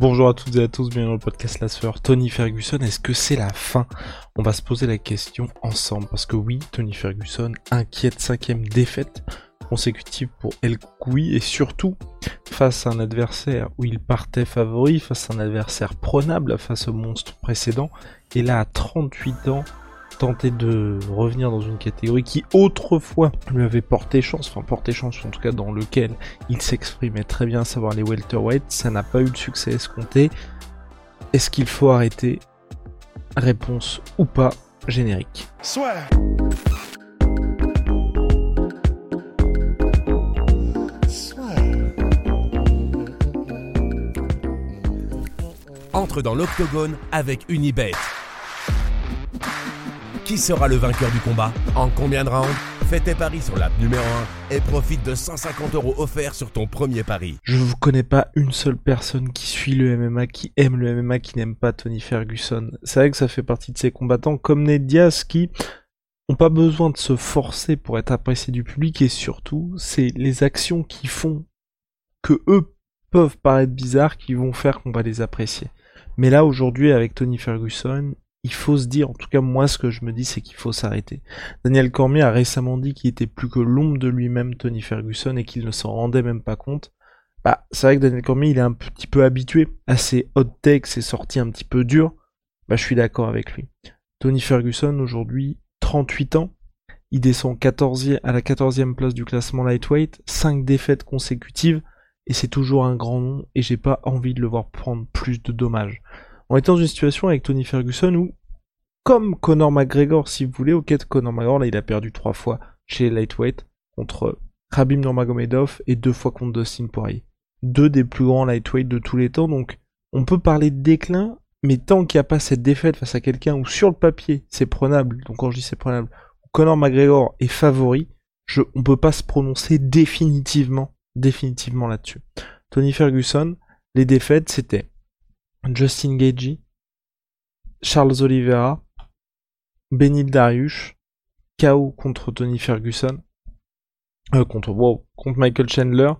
Bonjour à toutes et à tous, bienvenue dans le podcast La Sueur. Tony Ferguson, est-ce que c'est la fin? On va se poser la question ensemble. Parce que oui, Tony Ferguson inquiète cinquième défaite consécutive pour El Koui et surtout face à un adversaire où il partait favori, face à un adversaire prenable face au monstre précédent. Et là, à 38 ans, tenter de revenir dans une catégorie qui autrefois lui avait porté chance, enfin porté chance en tout cas dans lequel il s'exprimait très bien, à savoir les welterweight, ça n'a pas eu le succès escompté. Est-ce qu'il faut arrêter? Réponse ou pas, générique. Soit. Entre dans l'octogone avec Unibet. Qui sera le vainqueur du combat En combien de rounds Fais tes paris sur l'app numéro 1 et profite de 150 euros offerts sur ton premier pari. Je ne connais pas une seule personne qui suit le MMA, qui aime le MMA, qui n'aime pas Tony Ferguson. C'est vrai que ça fait partie de ces combattants comme Ned Diaz qui ont pas besoin de se forcer pour être appréciés du public et surtout, c'est les actions qui font que eux peuvent paraître bizarres qui vont faire qu'on va les apprécier. Mais là, aujourd'hui, avec Tony Ferguson, il faut se dire, en tout cas moi ce que je me dis c'est qu'il faut s'arrêter. Daniel Cormier a récemment dit qu'il était plus que l'ombre de lui-même Tony Ferguson et qu'il ne s'en rendait même pas compte. Bah c'est vrai que Daniel Cormier il est un petit peu habitué à ses hot takes, ses sorties un petit peu dures. Bah je suis d'accord avec lui. Tony Ferguson aujourd'hui 38 ans, il descend 14 à la 14e place du classement lightweight, 5 défaites consécutives et c'est toujours un grand nom et j'ai pas envie de le voir prendre plus de dommages on était dans une situation avec Tony Ferguson où, comme Conor McGregor, si vous voulez, ok, Conor McGregor, là, il a perdu trois fois chez lightweight contre Khabib Nurmagomedov et deux fois contre Dustin Poirier. Deux des plus grands lightweight de tous les temps, donc on peut parler de déclin, mais tant qu'il n'y a pas cette défaite face à quelqu'un où sur le papier c'est prenable, donc quand je dis c'est prenable, Conor McGregor est favori, je, on peut pas se prononcer définitivement, définitivement là-dessus. Tony Ferguson, les défaites c'était Justin Gagey, Charles Oliveira, Benil Dariush, KO contre Tony Ferguson, euh, contre, wow, contre Michael Chandler,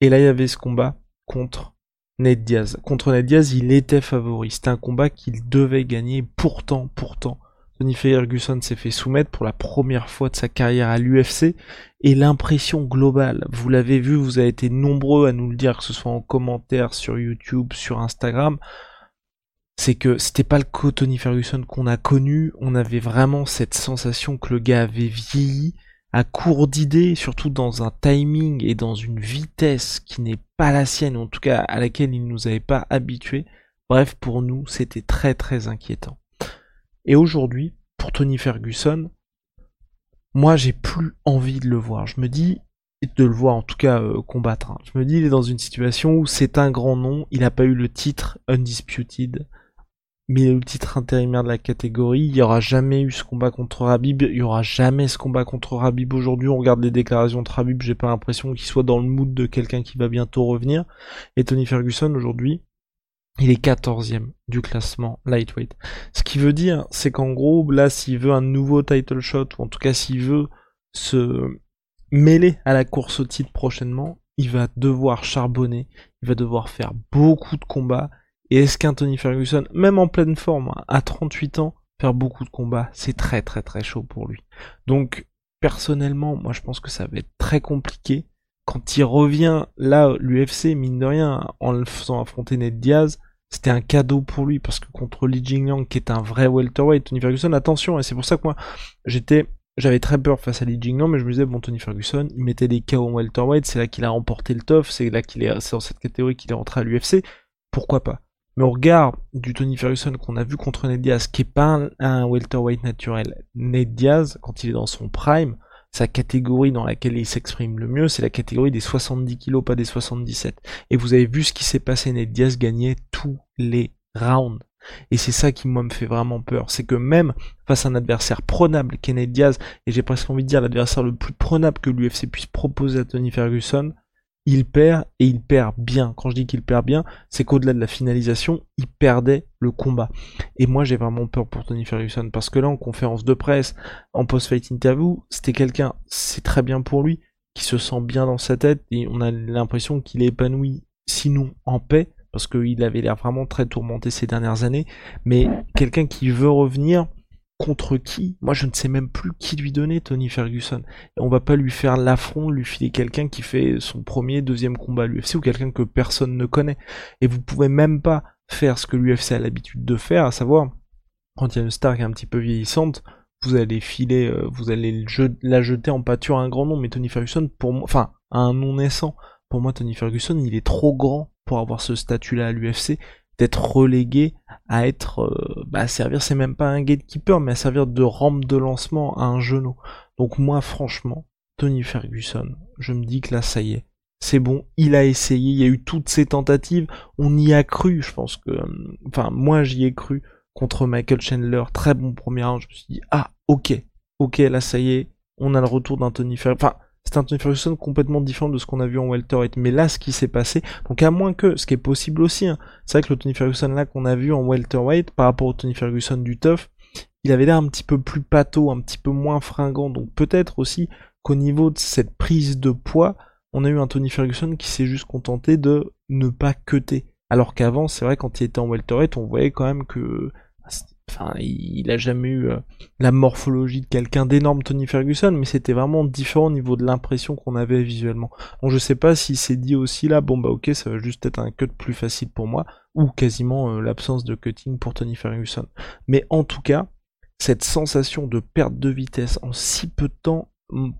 et là il y avait ce combat contre Ned Diaz. Contre Ned Diaz, il était favori. C'était un combat qu'il devait gagner. Pourtant, pourtant, Tony Ferguson s'est fait soumettre pour la première fois de sa carrière à l'UFC. Et l'impression globale, vous l'avez vu, vous avez été nombreux à nous le dire, que ce soit en commentaire sur YouTube, sur Instagram, c'est que c'était pas le Tony Ferguson qu'on a connu. On avait vraiment cette sensation que le gars avait vieilli à court d'idées, surtout dans un timing et dans une vitesse qui n'est pas la sienne, en tout cas à laquelle il nous avait pas habitués. Bref, pour nous, c'était très très inquiétant. Et aujourd'hui, pour Tony Ferguson, moi j'ai plus envie de le voir. Je me dis, de le voir en tout cas euh, combattre, hein. je me dis il est dans une situation où c'est un grand nom, il n'a pas eu le titre Undisputed, mais le titre intérimaire de la catégorie, il n'y aura jamais eu ce combat contre Rabib, il n'y aura jamais ce combat contre Rabib aujourd'hui, on regarde les déclarations de Rabib, j'ai pas l'impression qu'il soit dans le mood de quelqu'un qui va bientôt revenir, et Tony Ferguson aujourd'hui, il est 14e du classement lightweight. Ce qui veut dire, c'est qu'en gros, là, s'il veut un nouveau title shot, ou en tout cas s'il veut se mêler à la course au titre prochainement, il va devoir charbonner, il va devoir faire beaucoup de combats. Et est-ce qu'un Tony Ferguson, même en pleine forme, hein, à 38 ans, faire beaucoup de combats, c'est très très très chaud pour lui. Donc, personnellement, moi je pense que ça va être très compliqué quand il revient là, l'UFC, mine de rien, en le faisant affronter Ned Diaz, c'était un cadeau pour lui parce que contre Li Jingliang, qui est un vrai welterweight, Tony Ferguson, attention, et c'est pour ça que moi, j'étais, j'avais très peur face à Li Jingliang, mais je me disais, bon, Tony Ferguson, il mettait des KO en welterweight, c'est là qu'il a remporté le TOF, c'est là qu'il est, c'est dans cette catégorie qu'il est rentré à l'UFC, pourquoi pas? Mais au regard du Tony Ferguson qu'on a vu contre Ned Diaz, qui est pas un welterweight naturel, Ned Diaz, quand il est dans son prime, sa catégorie dans laquelle il s'exprime le mieux, c'est la catégorie des 70 kilos, pas des 77. Et vous avez vu ce qui s'est passé, Ned Diaz gagnait tous les rounds. Et c'est ça qui moi me fait vraiment peur, c'est que même face à un adversaire prenable, Kenneth Diaz, et j'ai presque envie de dire l'adversaire le plus prenable que l'UFC puisse proposer à Tony Ferguson, il perd et il perd bien. Quand je dis qu'il perd bien, c'est qu'au-delà de la finalisation, il perdait le combat. Et moi, j'ai vraiment peur pour Tony Ferguson parce que là, en conférence de presse, en post-fight interview, c'était quelqu'un, c'est très bien pour lui, qui se sent bien dans sa tête et on a l'impression qu'il est épanoui, sinon en paix, parce qu'il avait l'air vraiment très tourmenté ces dernières années. Mais quelqu'un qui veut revenir, contre qui Moi, je ne sais même plus qui lui donner Tony Ferguson. Et on va pas lui faire l'affront, lui filer quelqu'un qui fait son premier, deuxième combat à l'UFC ou quelqu'un que personne ne connaît. Et vous pouvez même pas faire ce que l'UFC a l'habitude de faire, à savoir quand il y a une star qui est un petit peu vieillissante, vous allez filer, euh, vous allez la jeter en pâture à un grand nom. Mais Tony Ferguson, pour moi, enfin, à un non naissant, pour moi, Tony Ferguson, il est trop grand pour avoir ce statut-là à l'UFC d'être relégué à être euh, bah, à servir c'est même pas un gatekeeper mais à servir de rampe de lancement à un genou. Donc moi franchement Tony Ferguson je me dis que là ça y est c'est bon il a essayé il y a eu toutes ces tentatives on y a cru je pense que euh, enfin moi j'y ai cru contre Michael Chandler très bon premier round je me suis dit ah ok ok là ça y est on a le retour d'un Tony Ferguson c'est un Tony Ferguson complètement différent de ce qu'on a vu en welterweight. Mais là, ce qui s'est passé, donc à moins que, ce qui est possible aussi, hein, c'est vrai que le Tony Ferguson là qu'on a vu en welterweight par rapport au Tony Ferguson du tough, il avait l'air un petit peu plus pâteau, un petit peu moins fringant. Donc peut-être aussi qu'au niveau de cette prise de poids, on a eu un Tony Ferguson qui s'est juste contenté de ne pas cutter. Alors qu'avant, c'est vrai, quand il était en welterweight, on voyait quand même que Enfin, il a jamais eu euh, la morphologie de quelqu'un d'énorme Tony Ferguson, mais c'était vraiment différent au niveau de l'impression qu'on avait visuellement. Donc je sais pas si c'est dit aussi là, bon bah ok, ça va juste être un cut plus facile pour moi, ou quasiment euh, l'absence de cutting pour Tony Ferguson. Mais en tout cas, cette sensation de perte de vitesse en si peu de temps,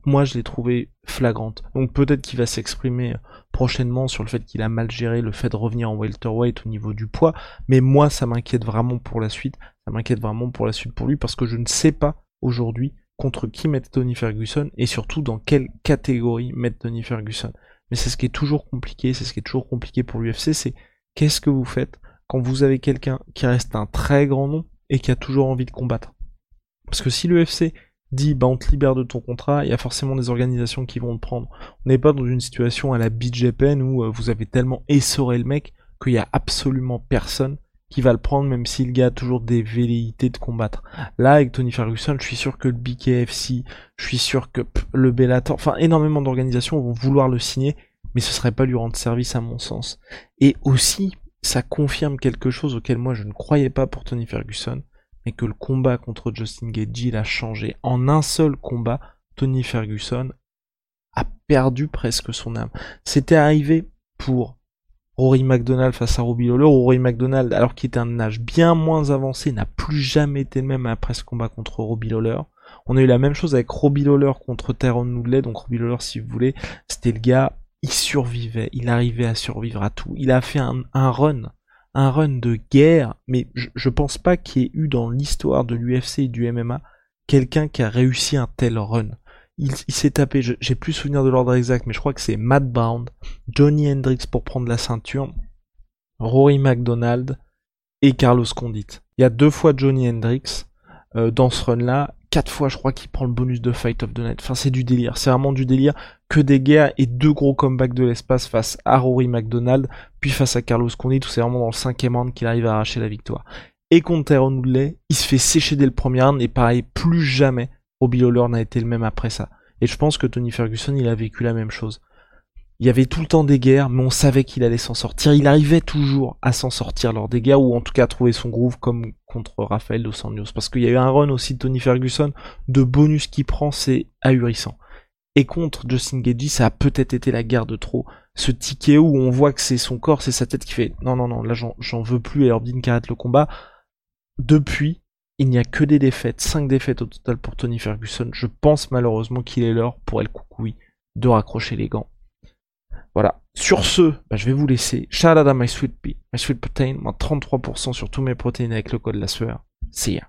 moi je l'ai trouvé flagrante. Donc peut-être qu'il va s'exprimer euh, prochainement sur le fait qu'il a mal géré le fait de revenir en welterweight au niveau du poids, mais moi ça m'inquiète vraiment pour la suite, ça m'inquiète vraiment pour la suite pour lui parce que je ne sais pas aujourd'hui contre qui mettre Tony Ferguson et surtout dans quelle catégorie mettre Tony Ferguson. Mais c'est ce qui est toujours compliqué, c'est ce qui est toujours compliqué pour l'UFC, c'est qu'est-ce que vous faites quand vous avez quelqu'un qui reste un très grand nom et qui a toujours envie de combattre? Parce que si l'UFC dit bah on te libère de ton contrat, il y a forcément des organisations qui vont le prendre. On n'est pas dans une situation à la BJPN où euh, vous avez tellement essoré le mec qu'il y a absolument personne qui va le prendre même si le a toujours des velléités de combattre. Là avec Tony Ferguson, je suis sûr que le BKFC, je suis sûr que le Bellator, enfin énormément d'organisations vont vouloir le signer, mais ce serait pas lui rendre service à mon sens. Et aussi, ça confirme quelque chose auquel moi je ne croyais pas pour Tony Ferguson, mais que le combat contre Justin Gaethje a changé. En un seul combat, Tony Ferguson a perdu presque son âme. C'était arrivé pour Rory McDonald face à Robbie Lawler. Rory McDonald, alors qu'il était un âge bien moins avancé, n'a plus jamais été le même après ce combat contre Robbie Lawler. On a eu la même chose avec Robbie Lawler contre Tyrone Woodley. Donc Robbie Lawler, si vous voulez, c'était le gars, il survivait, il arrivait à survivre à tout. Il a fait un, un run un run de guerre, mais je, pense pas qu'il y ait eu dans l'histoire de l'UFC et du MMA quelqu'un qui a réussi un tel run. Il, s'est tapé, j'ai plus souvenir de l'ordre exact, mais je crois que c'est Matt Brown, Johnny Hendricks pour prendre la ceinture, Rory McDonald et Carlos Condit. Il y a deux fois Johnny Hendricks euh, dans ce run-là, quatre fois je crois qu'il prend le bonus de Fight of the Night. Enfin c'est du délire, c'est vraiment du délire. Que des guerres et deux gros comebacks de l'espace face à Rory McDonald, puis face à Carlos Condit, où c'est vraiment dans le cinquième round qu'il arrive à arracher la victoire. Et contre Tyrone Woodley, il se fait sécher dès le premier round, et pareil, plus jamais Robbie Lawler n'a été le même après ça. Et je pense que Tony Ferguson, il a vécu la même chose. Il y avait tout le temps des guerres, mais on savait qu'il allait s'en sortir. Il arrivait toujours à s'en sortir lors des guerres, ou en tout cas à trouver son groove comme contre Rafael Dos Anjos. Parce qu'il y a eu un run aussi de Tony Ferguson, de bonus qu'il prend, c'est ahurissant. Et contre Justin Gagey, ça a peut-être été la guerre de trop. Ce ticket où on voit que c'est son corps, c'est sa tête qui fait non, non, non, là j'en veux plus et Orbin qui arrête le combat. Depuis, il n'y a que des défaites, 5 défaites au total pour Tony Ferguson. Je pense malheureusement qu'il est l'heure pour El Koukoui de raccrocher les gants voilà. Sur ce, bah, je vais vous laisser. Shout out à My Sweet Pea, My Sweet Protein, moins 33% sur tous mes protéines avec le code la sueur. See ya.